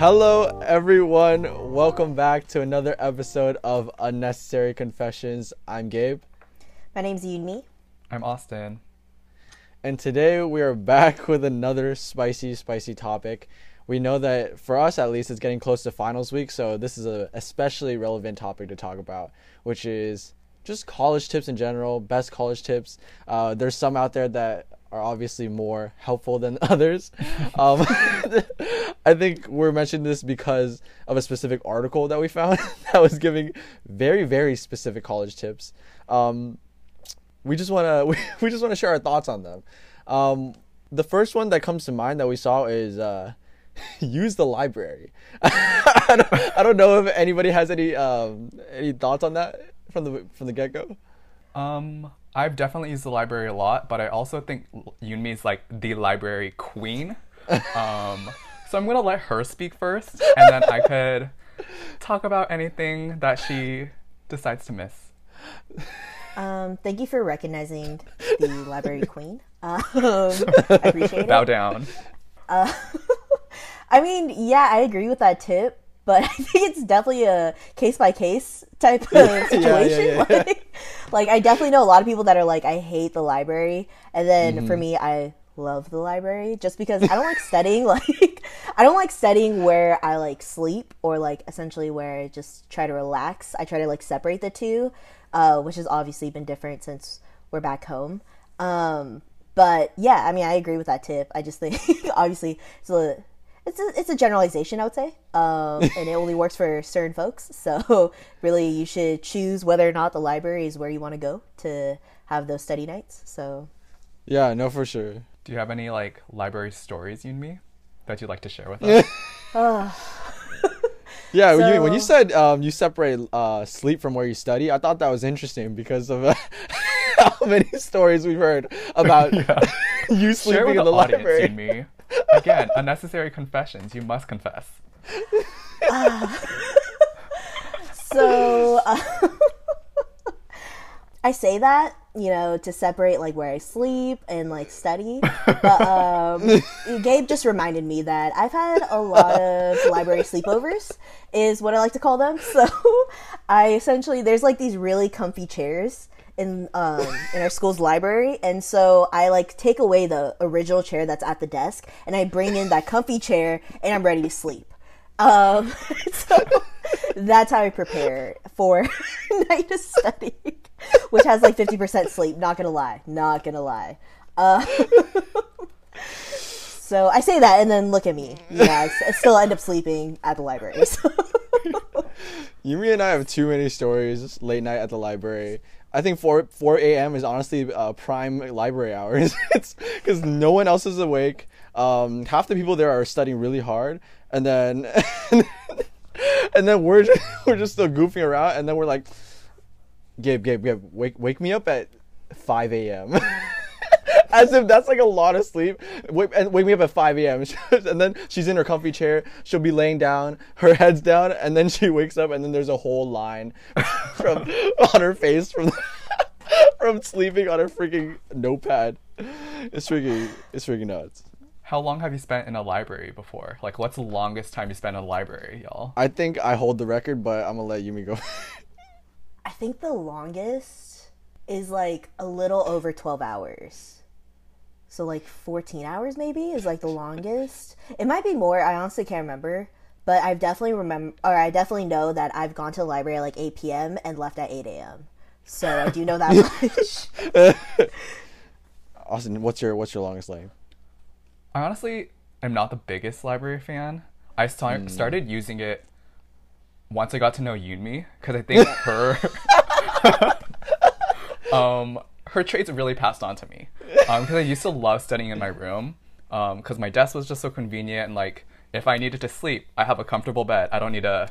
Hello, everyone. Welcome back to another episode of Unnecessary Confessions. I'm Gabe, My name's Yunmi. I'm Austin. and today we are back with another spicy, spicy topic. We know that for us, at least, it's getting close to finals week, so this is a especially relevant topic to talk about, which is just college tips in general, best college tips. Uh, there's some out there that are obviously more helpful than others. Um, I think we're mentioning this because of a specific article that we found that was giving very, very specific college tips. Um, we just want to we, we just want to share our thoughts on them. Um, the first one that comes to mind that we saw is uh, use the library. I, don't, I don't know if anybody has any um, any thoughts on that from the from the get go. Um, I've definitely used the library a lot, but I also think Yunmi is like the library queen. Um, so I'm gonna let her speak first, and then I could talk about anything that she decides to miss. Um, thank you for recognizing the library queen. Um, I appreciate Bow it. Bow down. I mean, yeah, I agree with that tip, but I think it's definitely a case by case type of yeah, situation. yeah, yeah. Like, like, I definitely know a lot of people that are like, I hate the library, and then Mm-hmm. for me, I love the library just because I don't like studying. Like, I don't like studying where I like sleep or like essentially where I just try to relax. I try to like separate the two, uh, which has obviously been different since we're back home. Um, but yeah, I mean, I agree with that tip. I just think obviously it's a it's a, it's a generalization, I would say, um, and it only works for certain folks. So really, you should choose whether or not the library is where you want to go to have those study nights. So Yeah, no, for sure. Do you have any like library stories, Yunmi, that you'd like to share with us? Yeah, when you, when you said um, you separate uh, sleep from where you study, I thought that was interesting because of uh, how many stories we've heard about you share sleeping with in the, the audience, library. Yunmi. Again, unnecessary confessions. You must confess. so uh, I say that you know to separate like where I sleep and like study. But um, Gabe just reminded me that I've had a lot of library sleepovers, is what I like to call them. So I essentially there's like these really comfy chairs in um in our school's library and so I like take away the original chair that's at the desk and I bring in that comfy chair and I'm ready to sleep. Um so that's how I prepare for night of study, which has like 50% sleep, not gonna lie, not gonna lie. Uh, so I say that and then look at me. Yeah, I still end up sleeping at the library. So. Yunmi and I have too many stories late night at the library. I think 4 4 a.m. is honestly uh, prime library hours. it's because no one else is awake. Um, half the people there are studying really hard, and then and then we're just, we're just still goofing around, and then we're like, Gabe, Gabe, Gabe, wake wake me up at 5 a.m. As if that's like a lot of sleep. Wake, and wake me up at 5 a.m. and then she's in her comfy chair. She'll be laying down, her head's down, and then she wakes up, and then there's a whole line from on her face from from sleeping on her freaking notepad. It's freaking it's freaking nuts. How long have you spent in a library before? Like, what's the longest time you spent in a library, y'all? I think I hold the record, but I'm gonna let Yunmi go. I think the longest is like a little over 12 hours. So like 14 hours maybe is like the longest. It might be more, I honestly can't remember, but I've definitely remember or I definitely know that I've gone to the library at like 8 p.m. and left at 8 a.m. So I do know that much. Austin, what's your what's your longest lane? I honestly am not the biggest library fan. I sta- started using it once I got to know Yunmi because I think her um her traits really passed on to me because I used to love studying in my room because my desk was just so convenient and like if I needed to sleep, I have a comfortable bed. I don't need to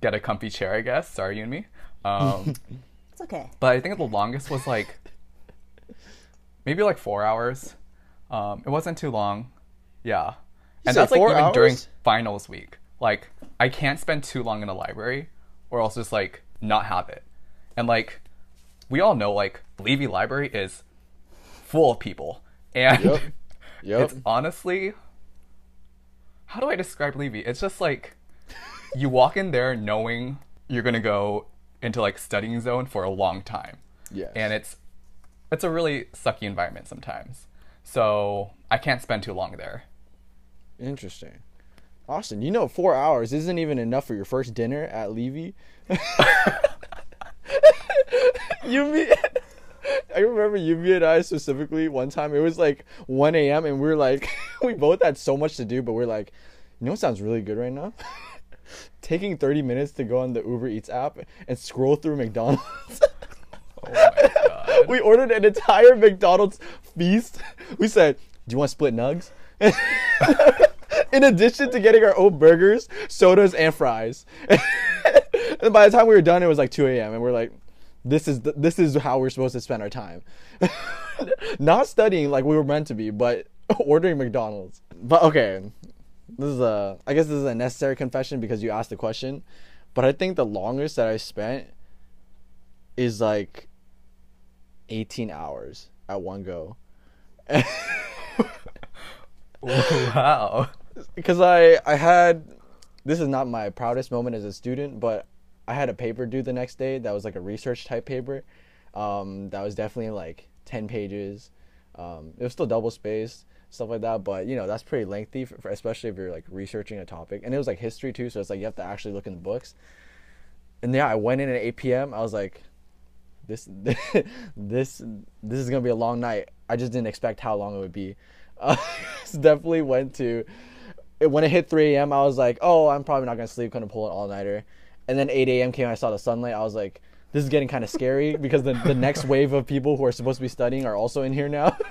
get a comfy chair. I guess. Sorry, Yunmi. Um, It's okay. but I think the longest was like maybe like four hours. Um, it wasn't too long. Yeah. and that's like four even during finals week. Like I can't spend too long in a library or else just like not have it. And like we all know like Levy Library is full of people. And Yep. Yep. it's honestly how do I describe Levy? It's just like you walk in there knowing you're gonna go into like studying zone for a long time. Yes. And it's it's a really sucky environment sometimes. So I can't spend too long there. Interesting. Austin, you know, four hours isn't even enough for your first dinner at Levy. you me, I remember you, me, and I specifically one time. It was like 1 a.m. and we are like, we both had so much to do, but we're like, you know what sounds really good right now? Taking 30 minutes to go on the Uber Eats app and scroll through McDonald's. Oh my god. we ordered an entire McDonald's feast. We said, "Do you want split nugs?" In addition to getting our own burgers, sodas, and fries. and by the time we were done, it was like 2 a.m. and we're like, "This is the, this is how we're supposed to spend our time." Not studying like we were meant to be, but ordering McDonald's. But okay, this is a I guess this is a necessary confession because you asked the question. But I think the longest that I spent is like 18 hours at one go. wow. Because I I had this is not my proudest moment as a student, but I had a paper due the next day that was like a research type paper. Um, that was definitely like 10 pages. Um, it was still double spaced, stuff like that, but you know, that's pretty lengthy, for, for- especially if you're like researching a topic. And it was like history too, so it's like you have to actually look in the books. And yeah, I went in at 8 p.m. I was like, this this this is gonna be a long night. I just didn't expect how long it would be. Uh, definitely went to when it hit 3 a.m. I was like, oh, I'm probably not gonna sleep. Gonna pull an all nighter. And then 8 a.m. came. I saw the sunlight. I was like, this is getting kind of scary because the the next wave of people who are supposed to be studying are also in here now.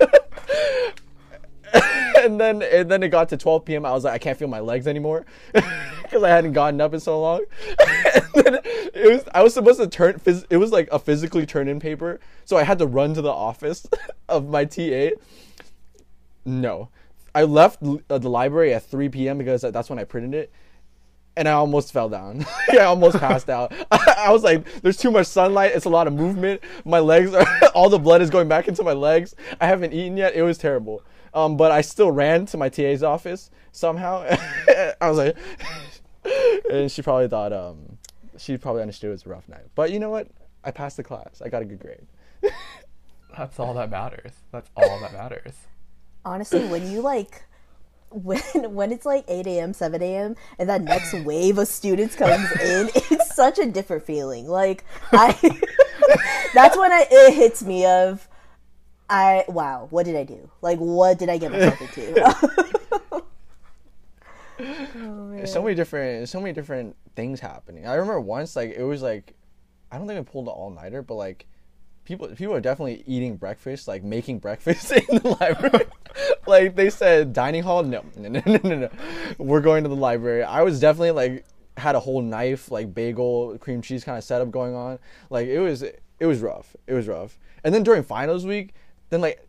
and then and then it got to 12 p.m. I was like, I can't feel my legs anymore because I hadn't gotten up in so long. it was I was supposed to turn. Phys- it was like a physically turn in paper, so I had to run to the office of my TA. No, I left uh, the library at 3 p.m. because that's when I printed it. And I almost fell down. yeah, I almost passed out. I, was like, "There's too much sunlight. It's a lot of movement. My legs are all the blood is going back into my legs. I haven't eaten yet. It was terrible. Um, but I still ran to my TA's office somehow. I was like, and she probably thought, um, she probably understood it was a rough night. But you know what? I passed the class. I got a good grade. That's all that matters. That's all that matters. Honestly, when you like when when it's like 8 a.m 7 a.m and that next wave of students comes in it's such a different feeling. Like i that's when I, it hits me of i wow what did i do? Like what did i get myself into? There's oh, so many different so many different things happening. I remember once like it was like I don't think I pulled an all nighter, but like people people are definitely eating breakfast, like making breakfast in the library. like they said dining hall, no, no, no, no, no, no. We're going to the library. I was definitely like had a whole knife, like bagel, cream cheese kind of setup going on. Like it was it was rough. It was rough. And then during finals week, then like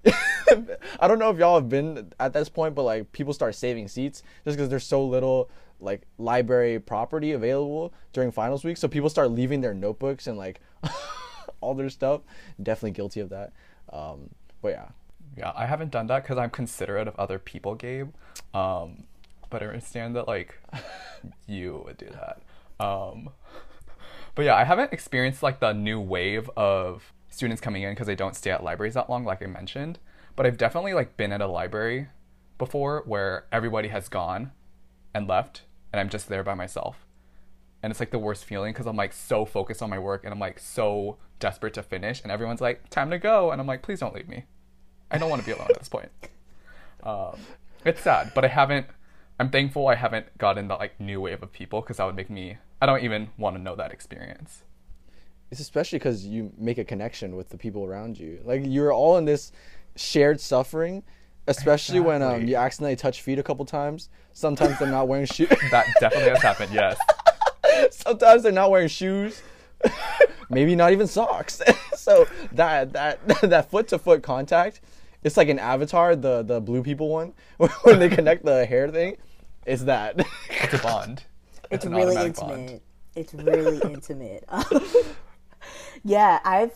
I don't know if y'all have been at this point, but like people start saving seats just because there's so little like library property available during finals week. So people start leaving their notebooks and like all their stuff. Definitely guilty of that. Um, but yeah, Yeah, I haven't done that because I'm considerate of other people, Gabe. Um, but I understand that like you would do that. Um, but yeah, I haven't experienced like the new wave of students coming in because they don't stay at libraries that long, like I mentioned. But I've definitely like been at a library before where everybody has gone and left, and I'm just there by myself. And it's like the worst feeling because I'm like so focused on my work and I'm like so desperate to finish, and everyone's like, "Time to go," and I'm like, "Please don't leave me." I don't want to be alone at this point. Um, it's sad, but I haven't. I'm thankful I haven't gotten the like new wave of people because that would make me. I don't even want to know that experience. it's especially because you make a connection with the people around you. Like you're all in this shared suffering. Especially when um, you accidentally touch feet a couple times. Sometimes they're not wearing shoes. That definitely has happened. Yes. Sometimes they're not wearing shoes. Maybe not even socks. so that that that foot to foot contact, it's like an avatar, the the blue people one, when they connect the hair thing. is that. It's a bond. it's an really automatic intimate bond. it's really intimate yeah i've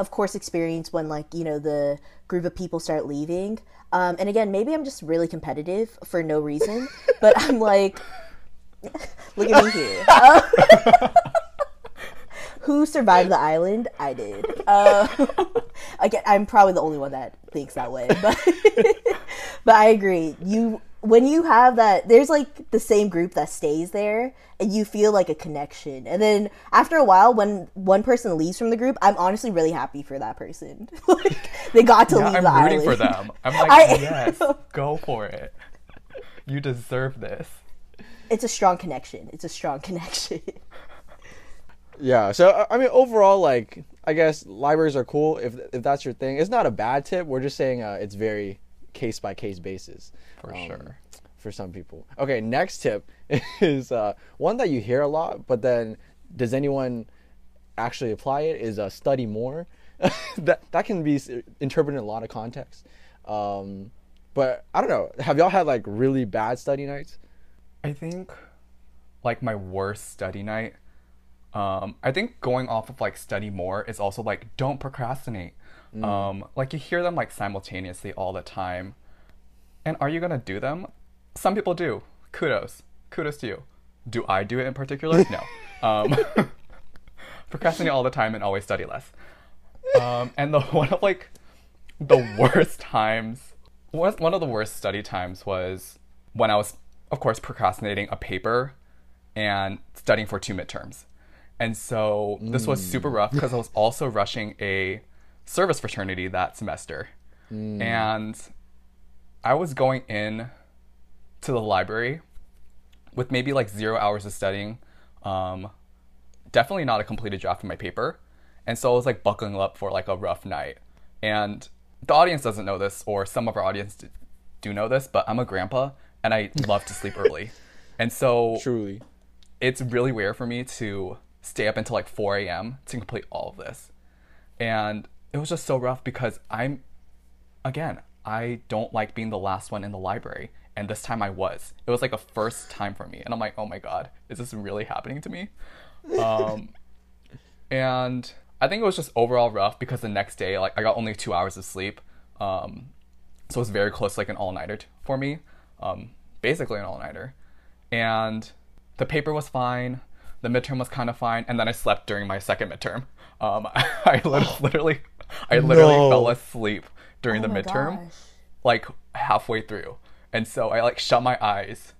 of course, experienced when like you know the group of people start leaving. Um, and again, maybe I'm just really competitive for no reason, but I'm like, look at me here. Who survived the island? I did. Uh, again, I'm probably the only one that thinks that way, but but I agree. You when you have that, there's like the same group that stays there, and you feel like a connection. And then after a while, when one person leaves from the group, I'm honestly really happy for that person. like they got to Yeah, leave I'm the rooting island. for them. I'm like, I yes, go for it. You deserve this. It's a strong connection. It's a strong connection. Yeah. So I- I mean, overall, like I guess libraries are cool if if that's your thing. It's not a bad tip. We're just saying uh, it's very case by case basis. For um, sure. For some people. Okay. Next tip is uh, one that you hear a lot, but then does anyone actually apply it? Is uh, study more. that that can be interpreted in a lot of contexts. Um, but I don't know. Have y'all had like really bad study nights? I think like my worst study night. Um, I think going off of like study more is also like don't procrastinate. Um, like you hear them like simultaneously all the time. And are you gonna do them? Some people do. Kudos. Kudos to you. Do I do it in particular? No. Um, procrastinate all the time and always study less. Um, and the one of like the worst times was one of the worst study times was when I was, of course, procrastinating a paper and studying for two midterms. And so this was super rough because I was also rushing a service fraternity that semester. And I was going in to the library with maybe like zero hours of studying. Um, definitely not a completed draft of my paper. And so I was like buckling up for like a rough night. And the audience doesn't know this, or some of our audience d- do know this, but I'm a grandpa and I love to sleep early. And so Truly. it's really rare for me to stay up until like 4 a.m. to complete all of this. And it was just so rough because I'm, again, I don't like being the last one in the library. And this time I was. It was like a first time for me. And I'm like, oh my God, is this really happening to me? Um, and I think it was just overall rough because the next day, like, I got only two hours of sleep. Um, so it was very close, like an all nighter t- for me. Um, basically an all nighter. And the paper was fine. The midterm was kind of fine. And then I slept during my second midterm. Um, I lit- literally, I literally No. fell asleep during Oh the midterm, gosh. like halfway through. And so I like shut my eyes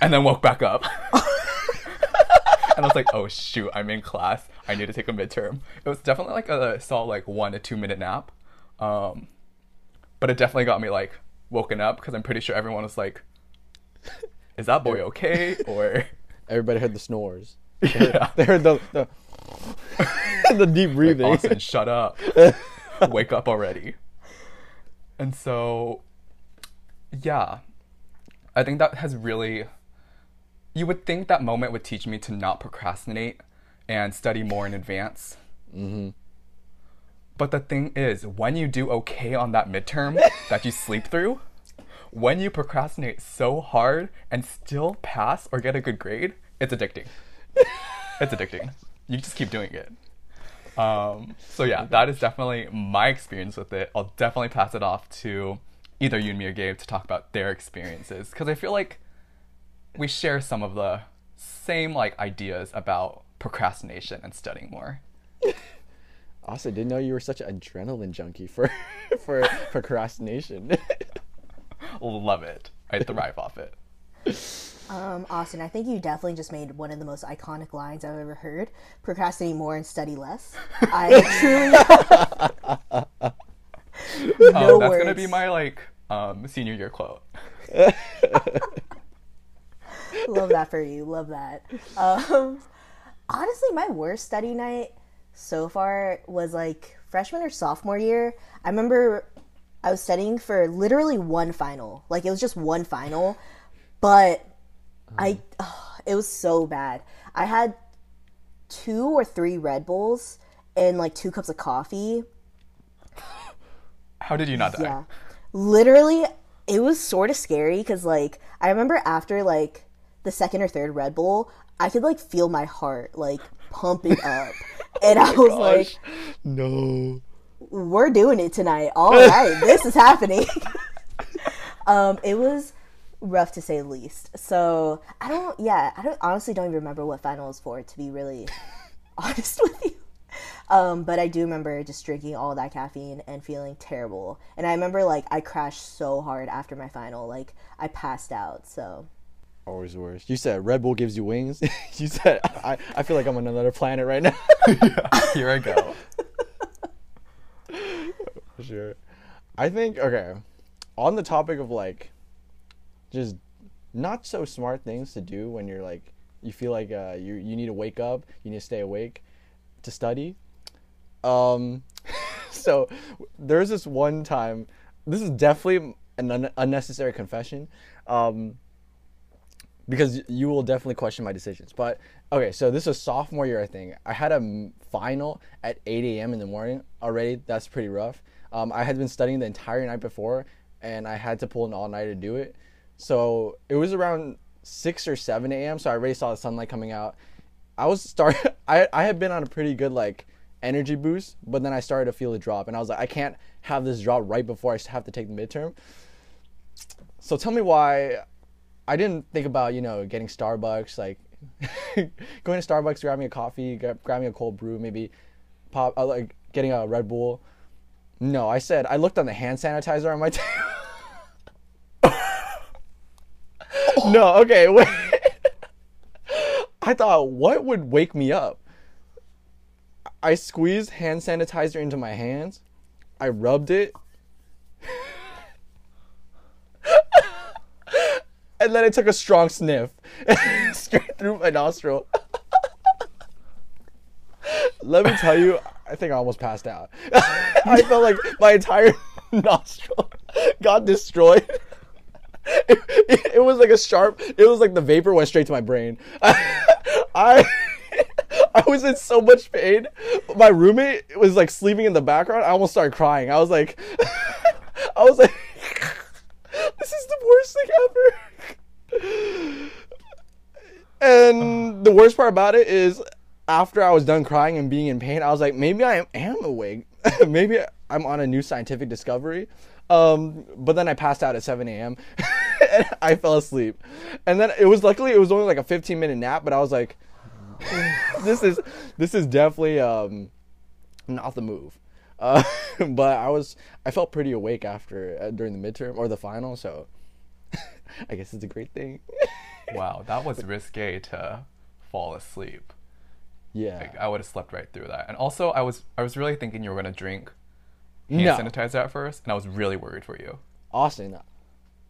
and then woke back up. and I was like, oh shoot, I'm in class. I need to take a midterm. It was definitely like a solid like one to two minute nap. Um, but it definitely got me like woken up because I'm pretty sure everyone was like, is that boy okay? Or Everybody heard the snores. yeah. They heard the the, the deep like, breathing. Austin, shut up. Wake up already. And so, yeah, I think that has really. You would think that moment would teach me to not procrastinate and study more in advance. Mm-hmm. But the thing is, when you do okay on that midterm that you sleep through, when you procrastinate so hard and still pass or get a good grade, it's addicting. it's addicting. You just keep doing it. Um, so yeah, that is definitely my experience with it. I'll definitely pass it off to either Yunmi or Gabe to talk about their experiences because I feel like we share some of the same like ideas about procrastination and studying more. Also, didn't know you were such an adrenaline junkie for for procrastination. Love it. I thrive off it. Um, Austin, I think you definitely just made one of the most iconic lines I've ever heard. Procrastinate more and study less. I truly Um, No that's gonna be my like um, senior year quote. love that for you. Love that. Um, honestly, my worst study night so far was like freshman or sophomore year. I remember I was studying for literally one final. Like it was just one final, but I it was so bad. I had two or three Red Bulls and like two cups of coffee. How did you not die? Yeah. Literally, it was sort of scary because, like, I remember after, like, the second or third Red Bull, I could like feel my heart like pumping up. And I oh was like, no. We're doing it tonight. All right, this is happening. um, it was rough to say the least. So I don't, yeah, I don't honestly don't even remember what final was for. To be really honest with you, um, but I do remember just drinking all that caffeine and feeling terrible. And I remember like I crashed so hard after my final, like I passed out. So Always the worst. You said Red Bull gives you wings. you said I, I feel like I'm on another planet right now. Here I go. Sure. I think okay. On the topic of like just not so smart things to do when you're like you feel like uh, you you need to wake up, you need to stay awake to study. Um so there's this one time this is definitely an un- unnecessary confession. Um because you will definitely question my decisions. But okay, so this was sophomore year, I think. I had a final at 8 a.m. in the morning already. That's pretty rough. Um, I had been studying the entire night before, and I had to pull an all night to do it. So it was around 6 or 7 a.m. So I already saw the sunlight coming out. I was start. I I had been on a pretty good like energy boost, but then I started to feel a drop, and I was like, I can't have this drop right before I have to take the midterm. So tell me why I didn't think about you know getting Starbucks, like going to Starbucks, grabbing a coffee, gra- grabbing a cold brew, maybe pop, uh, like getting a Red Bull. No, I said I looked on the hand sanitizer on my table. no, okay, wait. I thought what would wake me up. I squeezed hand sanitizer into my hands. I rubbed it. and then I took a strong sniff straight through my nostril. Let me tell you, I think I almost passed out. I felt like my entire nostril got destroyed. It, it, it was like a sharp. It was like the vapor went straight to my brain. I I was in so much pain. My roommate was like sleeping in the background. I almost started crying. I was like, I was like, this is the worst thing ever. And the worst part about it is, after I was done crying and being in pain, I was like, maybe I am, awake. maybe I'm on a new scientific discovery. Um, but then I passed out at 7 a.m. and I fell asleep. And then it was luckily it was only like a 15 minute nap, but I was like, this is this is definitely um, not the move. Uh, but I was I felt pretty awake after uh, during the midterm or the final, so I guess it's a great thing. Wow, that was risque to fall asleep. Yeah. Like, I would have slept right through that. And also, I was I was really thinking you were gonna drink hand No. sanitizer at first, and I was really worried for you. Austin,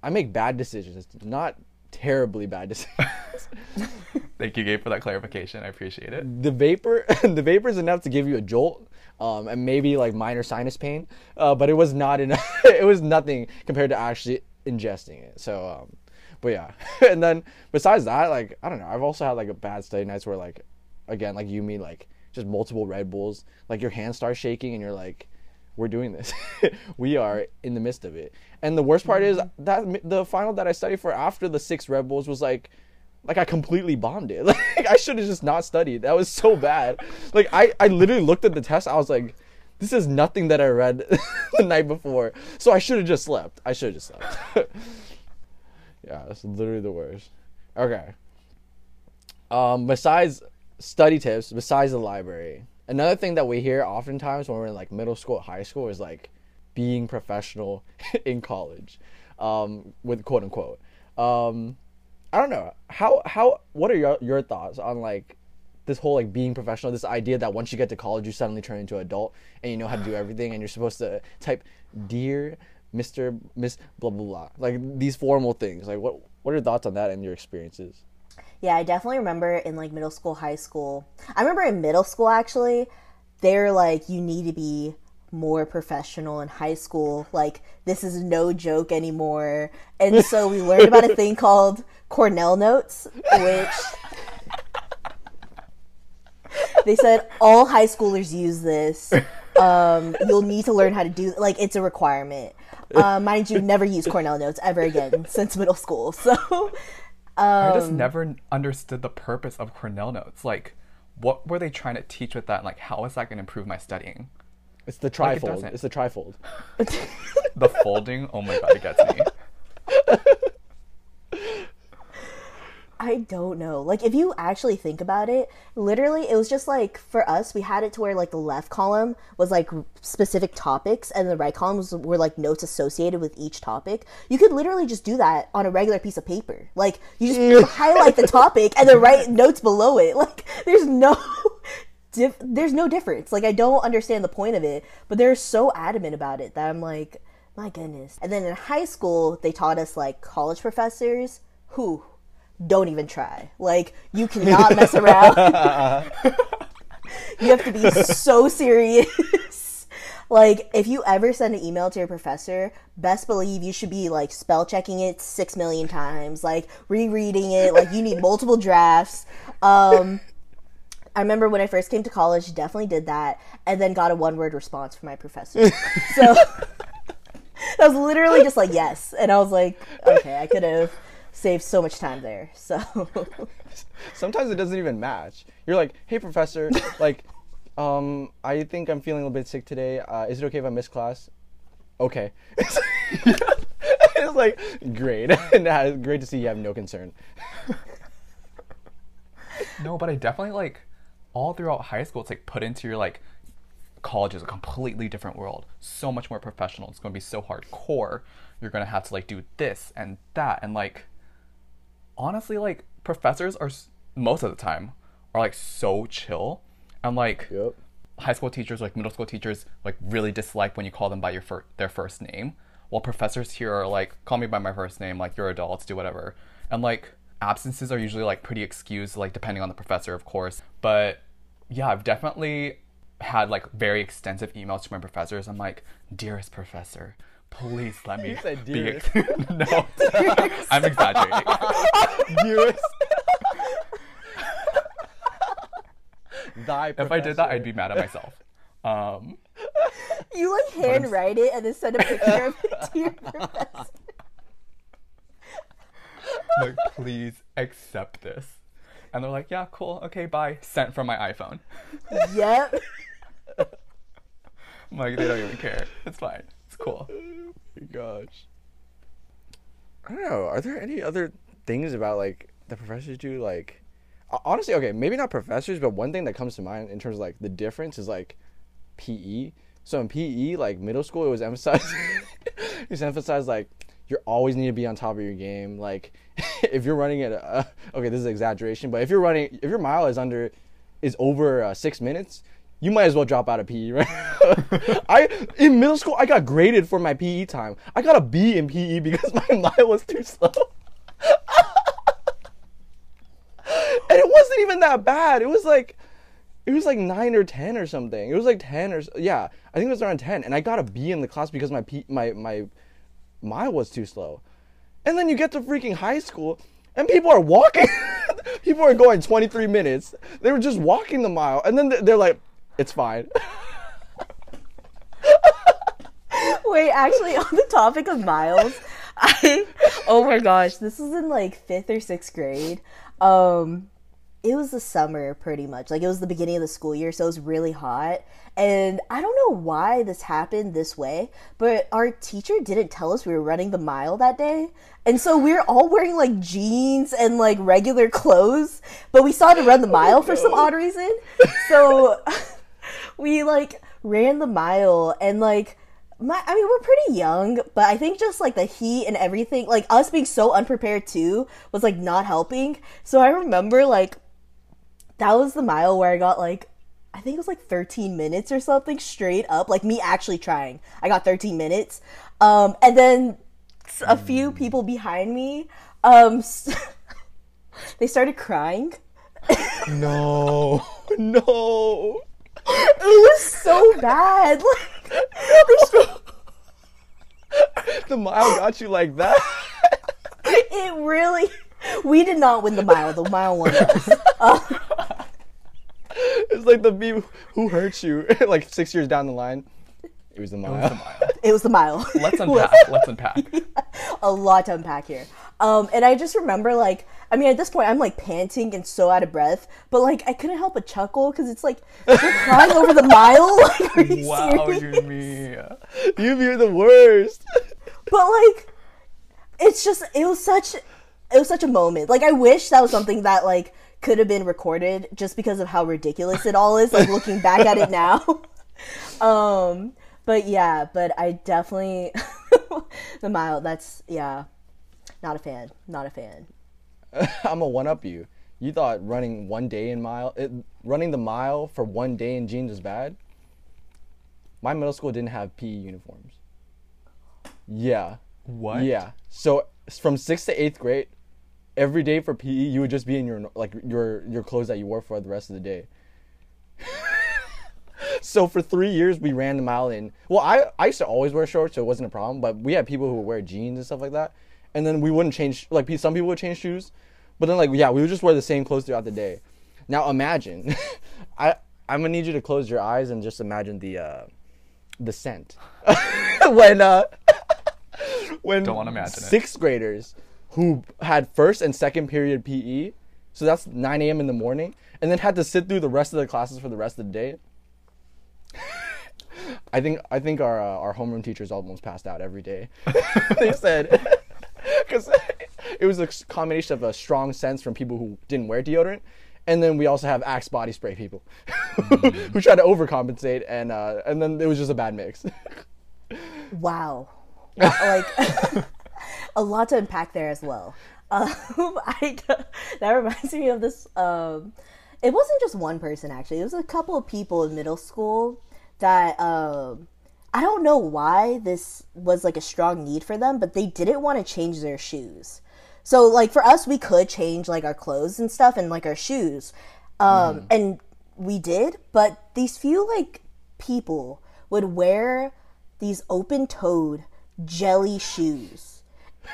I make bad decisions, not terribly bad decisions. Thank you, Gabe, for that clarification. I appreciate it. the vapor, the vapor is enough to give you a jolt, um, and maybe like minor sinus pain, uh, but it was not enough. it was nothing compared to actually ingesting it. So, um, but yeah, and then besides that, like I don't know, I've also had like a bad study nights where like, again, like you mean like just multiple Red Bulls, like your hands start shaking and you're like, we're doing this. we are in the midst of it. And the worst part is that the final that I studied for after the six Red Bulls was like, like I completely bombed it. Like I should have just not studied. That was so bad. Like I, I literally looked at the test. I was like, this is nothing that I read the night before. So I should have just slept. I should have just slept. yeah, that's literally the worst. Okay. Um, besides study tips, besides the library, another thing that we hear oftentimes when we're in like middle school, high school is like being professional in college, um, with quote unquote. Um, I don't know how how what are your your thoughts on like this whole like being professional, this idea that once you get to college you suddenly turn into an adult and you know how to do everything and you're supposed to type dear Mr. Miss blah blah blah like these formal things. Like what what are your thoughts on that and your experiences? Yeah, I definitely remember in like middle school, high school. I remember in middle school actually, they're like you need to be more professional in high school. Like this is no joke anymore. And so we learned about a thing called Cornell notes, which they said all high schoolers use this. Um, you'll need to learn how to do like it's a requirement. Uh, mind you, never use Cornell notes ever again since middle school. So I just Um, never understood the purpose of Cornell notes. Like, what were they trying to teach with that? Like, how is that going to improve my studying? It's the Like, it trifold. it's the trifold. The folding, oh my god, it gets me. I don't know. Like, if you actually think about it, literally, it was just like for us, we had it to where like the left column was like specific topics, and the right columns were like notes associated with each topic. You could literally just do that on a regular piece of paper. Like, you just highlight the topic and then write notes below it. Like, there's no. Dif- there's no difference. Like, I don't understand the point of it, but they're so adamant about it that I'm like, my goodness. And then in high school, they taught us like college professors who don't even try. Like you cannot mess around. you have to be so serious. like if you ever send an email to your professor, best believe you should be like spell checking it 6 million times, like rereading it, like you need multiple drafts. Um I remember when I first came to college, definitely did that, and then got a one word response from my professor. so I was literally just like yes, and I was like, okay, I could have saved so much time there. So Sometimes it doesn't even match. You're like, hey professor, like, um, I think I'm feeling a little bit sick today. Uh, is it okay if I miss class? Okay. it's like great, and great to see you have no concern. No, but I definitely like all throughout high school. It's like put into your like college is a completely different world, so much more professional. It's going to be so hardcore. You're going to have to like do this and that, and like honestly, like professors are most of the time are like so chill, and like Yep. high school teachers, like middle school teachers, like really dislike when you call them by your fir- their first name. While professors here are like, call me by my first name, like you're adults, do whatever. And like absences are usually like pretty excused, like depending on the professor, of course. But yeah, I've definitely had like very extensive emails to my professors. I'm like, dearest professor, please let me said be. dearest. no, I'm exaggerating. Dearest. Thy If I did that. I'd be mad at myself. Um, you like handwrite it and then send a picture of it to your professor. like, please accept this. And they're like, yeah, cool, okay, bye. Sent from my iPhone. Yep. I'm like, they don't even care. It's fine. It's cool. Gosh. I don't know. Are there any other things about like the professors do? Like, honestly, okay, maybe not professors, but one thing that comes to mind in terms of like the difference is like PE. So in PE, like middle school, it was emphasized. it was emphasized like you always need to be on top of your game. Like, if you're running at a, okay, this is exaggeration, but if you're running, if your mile is under, is over uh, six minutes, you might as well drop out of PE, right? I in middle school I got graded for my PE time. I got a B in PE because my mile was too slow. and it wasn't even that bad. It was like it was like 9 or 10 or something. It was like 10 or yeah, I think it was around 10 and I got a B in the class because my P, my my mile was too slow. And then you get to freaking high school and people are walking. people are going 23 minutes. They were just walking the mile and then they're like it's fine. Wait, actually, on the topic of miles, I oh my gosh, this was in like fifth or sixth grade. Um, it was the summer pretty much, like it was the beginning of the school year, so it was really hot. And I don't know why this happened this way, but our teacher didn't tell us we were running the mile that day. And so we were all wearing like jeans and like regular clothes, but we saw to run the mile for some odd reason. So we like ran the mile and like my I mean we're pretty young, but I think just like the heat and everything, like us being so unprepared too, was like not helping. So I remember like that was the mile where I got like I think it was like 13 minutes or something straight up, like me actually trying. I got 13 minutes. Um and then a few people behind me um they started crying. no. No. It was so bad. Like st- The mile got you like that. it really we did not win the mile the mile won us uh, It's like the beat who hurt you like 6 years down the line. It was the mile. It was a mile. it was the mile Let's unpack. Let's unpack. a lot to unpack here Um, and I just remember like, I mean, at this point, I'm like panting and so out of breath, but like I couldn't help but chuckle because it's like you're crying over the mile. Like, are you Wow, serious? Yunmi. You you're the worst. But like, it's just it was such it was such a moment. Like I wish that was something that like could have been recorded just because of how ridiculous it all is. Like looking back at it now. um, but yeah, but I definitely the mile. That's yeah, not a fan. Not a fan. I'm a one up you. You thought running one day in mile, it, running the mile for one day in jeans was bad. My middle school didn't have PE uniforms. Yeah. What? Yeah. So from sixth to eighth grade, every day for PE, you would just be in your like your your clothes that you wore for the rest of the day. so for three years, we ran the mile in. Well, I I used to always wear shorts, so it wasn't a problem. But we had people who would wear jeans and stuff like that, and then we wouldn't change. Like some people would change shoes, but then like yeah, we would just wear the same clothes throughout the day. Now imagine, I I'm gonna need you to close your eyes and just imagine the uh, the scent when uh when Don't wanna imagine it. sixth graders who had first and second period PE, so that's 9 a.m. in the morning, and then had to sit through the rest of the classes for the rest of the day. I think I think our uh, our homeroom teachers almost passed out every day. they said because it was a combination of a strong sense from people who didn't wear deodorant, and then we also have Axe body spray people who try to overcompensate, and uh, and then it was just a bad mix. Wow. like a lot to unpack there as well. Um, I that reminds me of this. Um, it wasn't just one person actually. It was a couple of people in middle school that um, I don't know why this was like a strong need for them, but they didn't want to change their shoes. So like for us, we could change like our clothes and stuff and like our shoes, um, and we did. But these few like people would wear these open-toed jelly shoes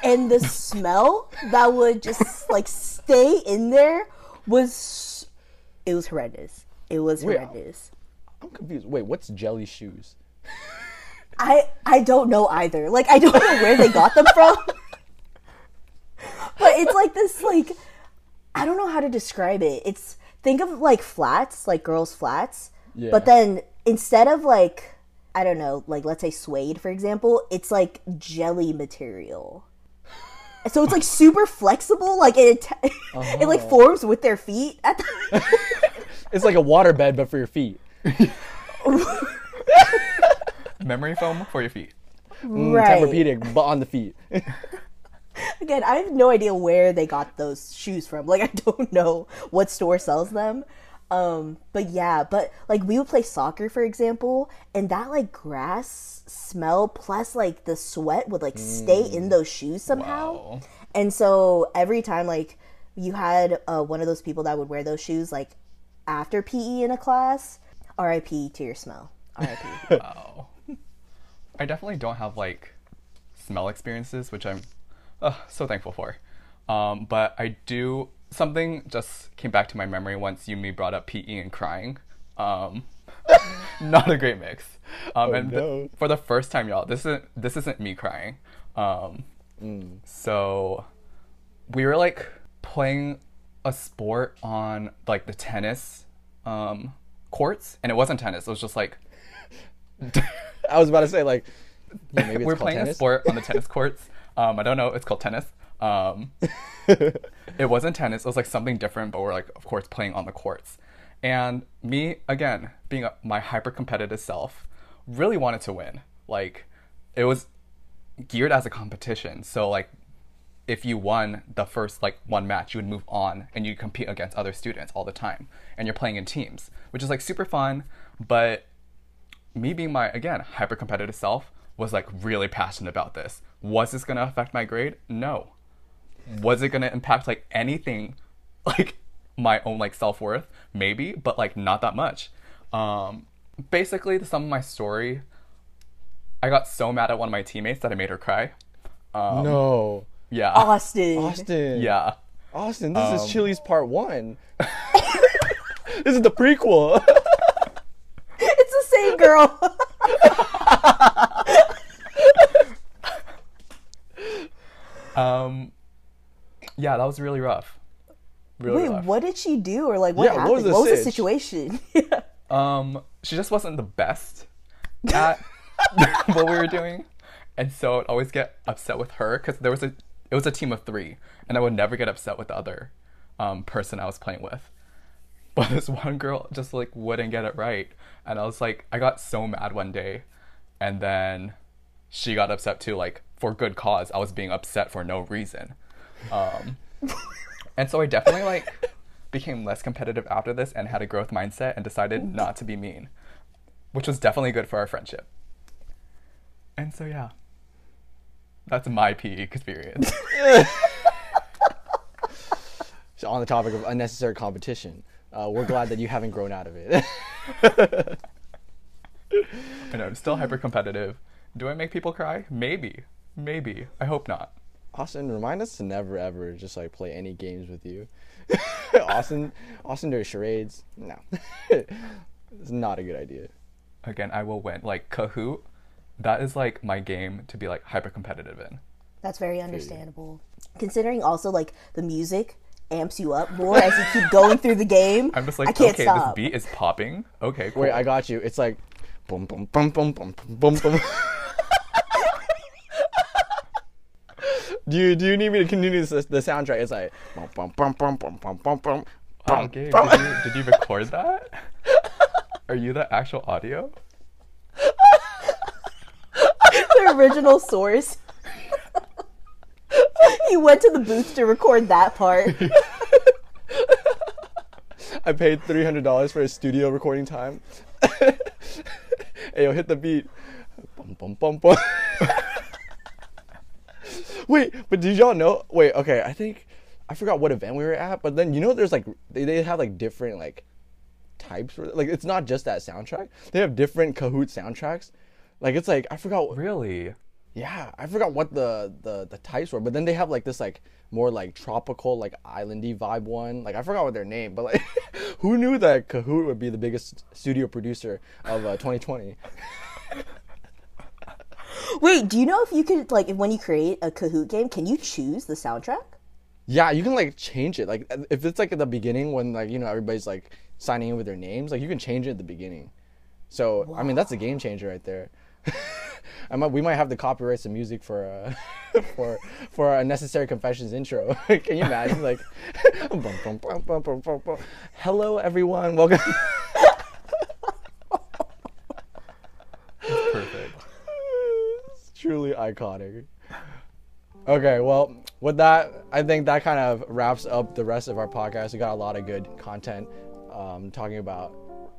and the smell that would just like stay in there was it was horrendous it was Wait. I'm confused. Wait, what's jelly shoes? i i don't know either like i don't know where they got them from but it's like this like i don't know how to describe it it's think of like flats like girls flats Yeah. but then instead of like i don't know like let's say suede for example it's like jelly material so it's like super flexible like it it like uh-huh. forms with their feet at the It's like a waterbed, but for your feet. Memory foam for your feet. right Tempur-Pedic, but on the feet. Again, I have no idea where they got those shoes from. Like, I don't know what store sells them. Um, but yeah, but like we would play soccer, for example, and that like grass smell plus like the sweat would like stay in those shoes somehow. Wow. And so every time like you had uh, one of those people that would wear those shoes like after PE in a class, RIP to your smell. RIP. Wow. I definitely don't have like smell experiences, which I'm uh, so thankful for. Um, but I do something just came back to my memory once Yunmi brought up PE and crying. Um, not a great mix. Um, and th- no. for the first time, y'all, this isn't this isn't me crying. Um, So we were like playing a sport on like the tennis um, courts, and it wasn't tennis. It was just like I was about to say like, yeah, maybe it's we're playing a sport on the tennis courts. Um, I don't know. It's called tennis. Um, it wasn't tennis. It was like something different, but we're like, of course, playing on the courts. And me, again, being a, my hyper competitive self, really wanted to win. Like, it was geared as a competition. So, like, if you won the first like one match, you would move on and you'd compete against other students all the time. And you're playing in teams, which is like super fun. But me being my again hyper competitive self was like really passionate about this. Was this gonna affect my grade? No. Was it gonna impact like anything like my own like self worth? Maybe, but like not that much. Um basically the sum of my story, I got so mad at one of my teammates that I made her cry. Um no, yeah. Austin. Austin. Yeah. Austin, this Um, is Chili's part one. this is the prequel. It's the same girl. Um Yeah, that was really rough. Really Wait, rough. what did she do, or like what Yeah, what happened? was What the was the, situation? Um, she just wasn't the best at what we were doing, and so I'd always get upset with her because there was a it was a team of three, and I would never get upset with the other um, person I was playing with. But this one girl just like wouldn't get it right, and I was like, I got so mad one day, and then she got upset too, like for good cause. I was being upset for no reason. Um, and so I definitely like became less competitive after this and had a growth mindset and decided not to be mean, which was definitely good for our friendship. And so yeah, that's my PE experience. So on the topic of unnecessary competition, uh, we're glad that you haven't grown out of it. I know I'm still hyper competitive. Do I make people cry? Maybe, maybe. I hope not. Austin, remind us to never ever just like play any games with you. Austin, Austin does charades. No, it's not a good idea. Again, I will win. Like Kahoot, that is like my game to be like hyper competitive in. That's very understandable. Considering also like the music amps you up more as you keep going through the game. I'm just like, I can't okay, stop. this beat is popping. Okay, cool. Wait, I got you. It's like, boom, boom, boom, boom, boom, boom, boom. do you do you need me to continue the, the soundtrack? It's like, bum, bum, bum, bum, bum, bum, bum, bum. Wow, Gabe, did you, did you record that? Are you the actual audio? Original source. he went to the booth to record that part. I paid three hundred dollars for a studio recording time. hey, yo, hit the beat. Bum, bum, bum, bum. Wait, but did y'all know? Wait, okay, I think I forgot what event we were at, but then you know, there's like they, they have like different like types. For, like it's not just that soundtrack. They have different Kahoot soundtracks. Like it's like I forgot. Really? Yeah, I forgot what the, the the types were, but then they have like this like more like tropical like islandy vibe one. Like I forgot what their name, but like who knew that Kahoot would be the biggest studio producer of uh, 2020? Wait, do you know if you could like if when you create a Kahoot game, can you choose the soundtrack? Yeah, you can like change it. Like if it's like at the beginning when like you know everybody's like signing in with their names, like you can change it at the beginning. So I mean that's a game changer right there. I might, we might have to copyright some music for uh, for for our unnecessary confessions intro. Can you imagine like bum, bum, bum, bum, bum, bum, bum. Hello everyone, welcome. Perfect. it's truly iconic. Okay, well, with that, I think that kind of wraps up the rest of our podcast. We got a lot of good content um, talking about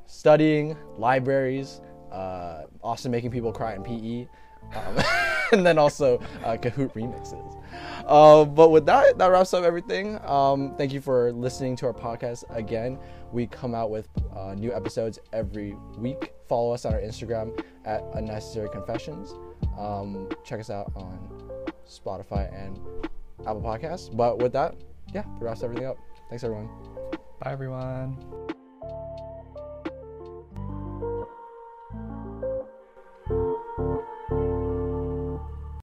studying, libraries, uh, Austin making people cry in PE, um, and then also uh, Kahoot remixes. Uh, but with that, that wraps up everything. Um, thank you for listening to our podcast again. We come out with uh, new episodes every week. Follow us on our Instagram at Unnecessary Confessions. Um, check us out on Spotify and Apple Podcasts. But with that, yeah, that wraps everything up. Thanks, everyone. Bye, everyone.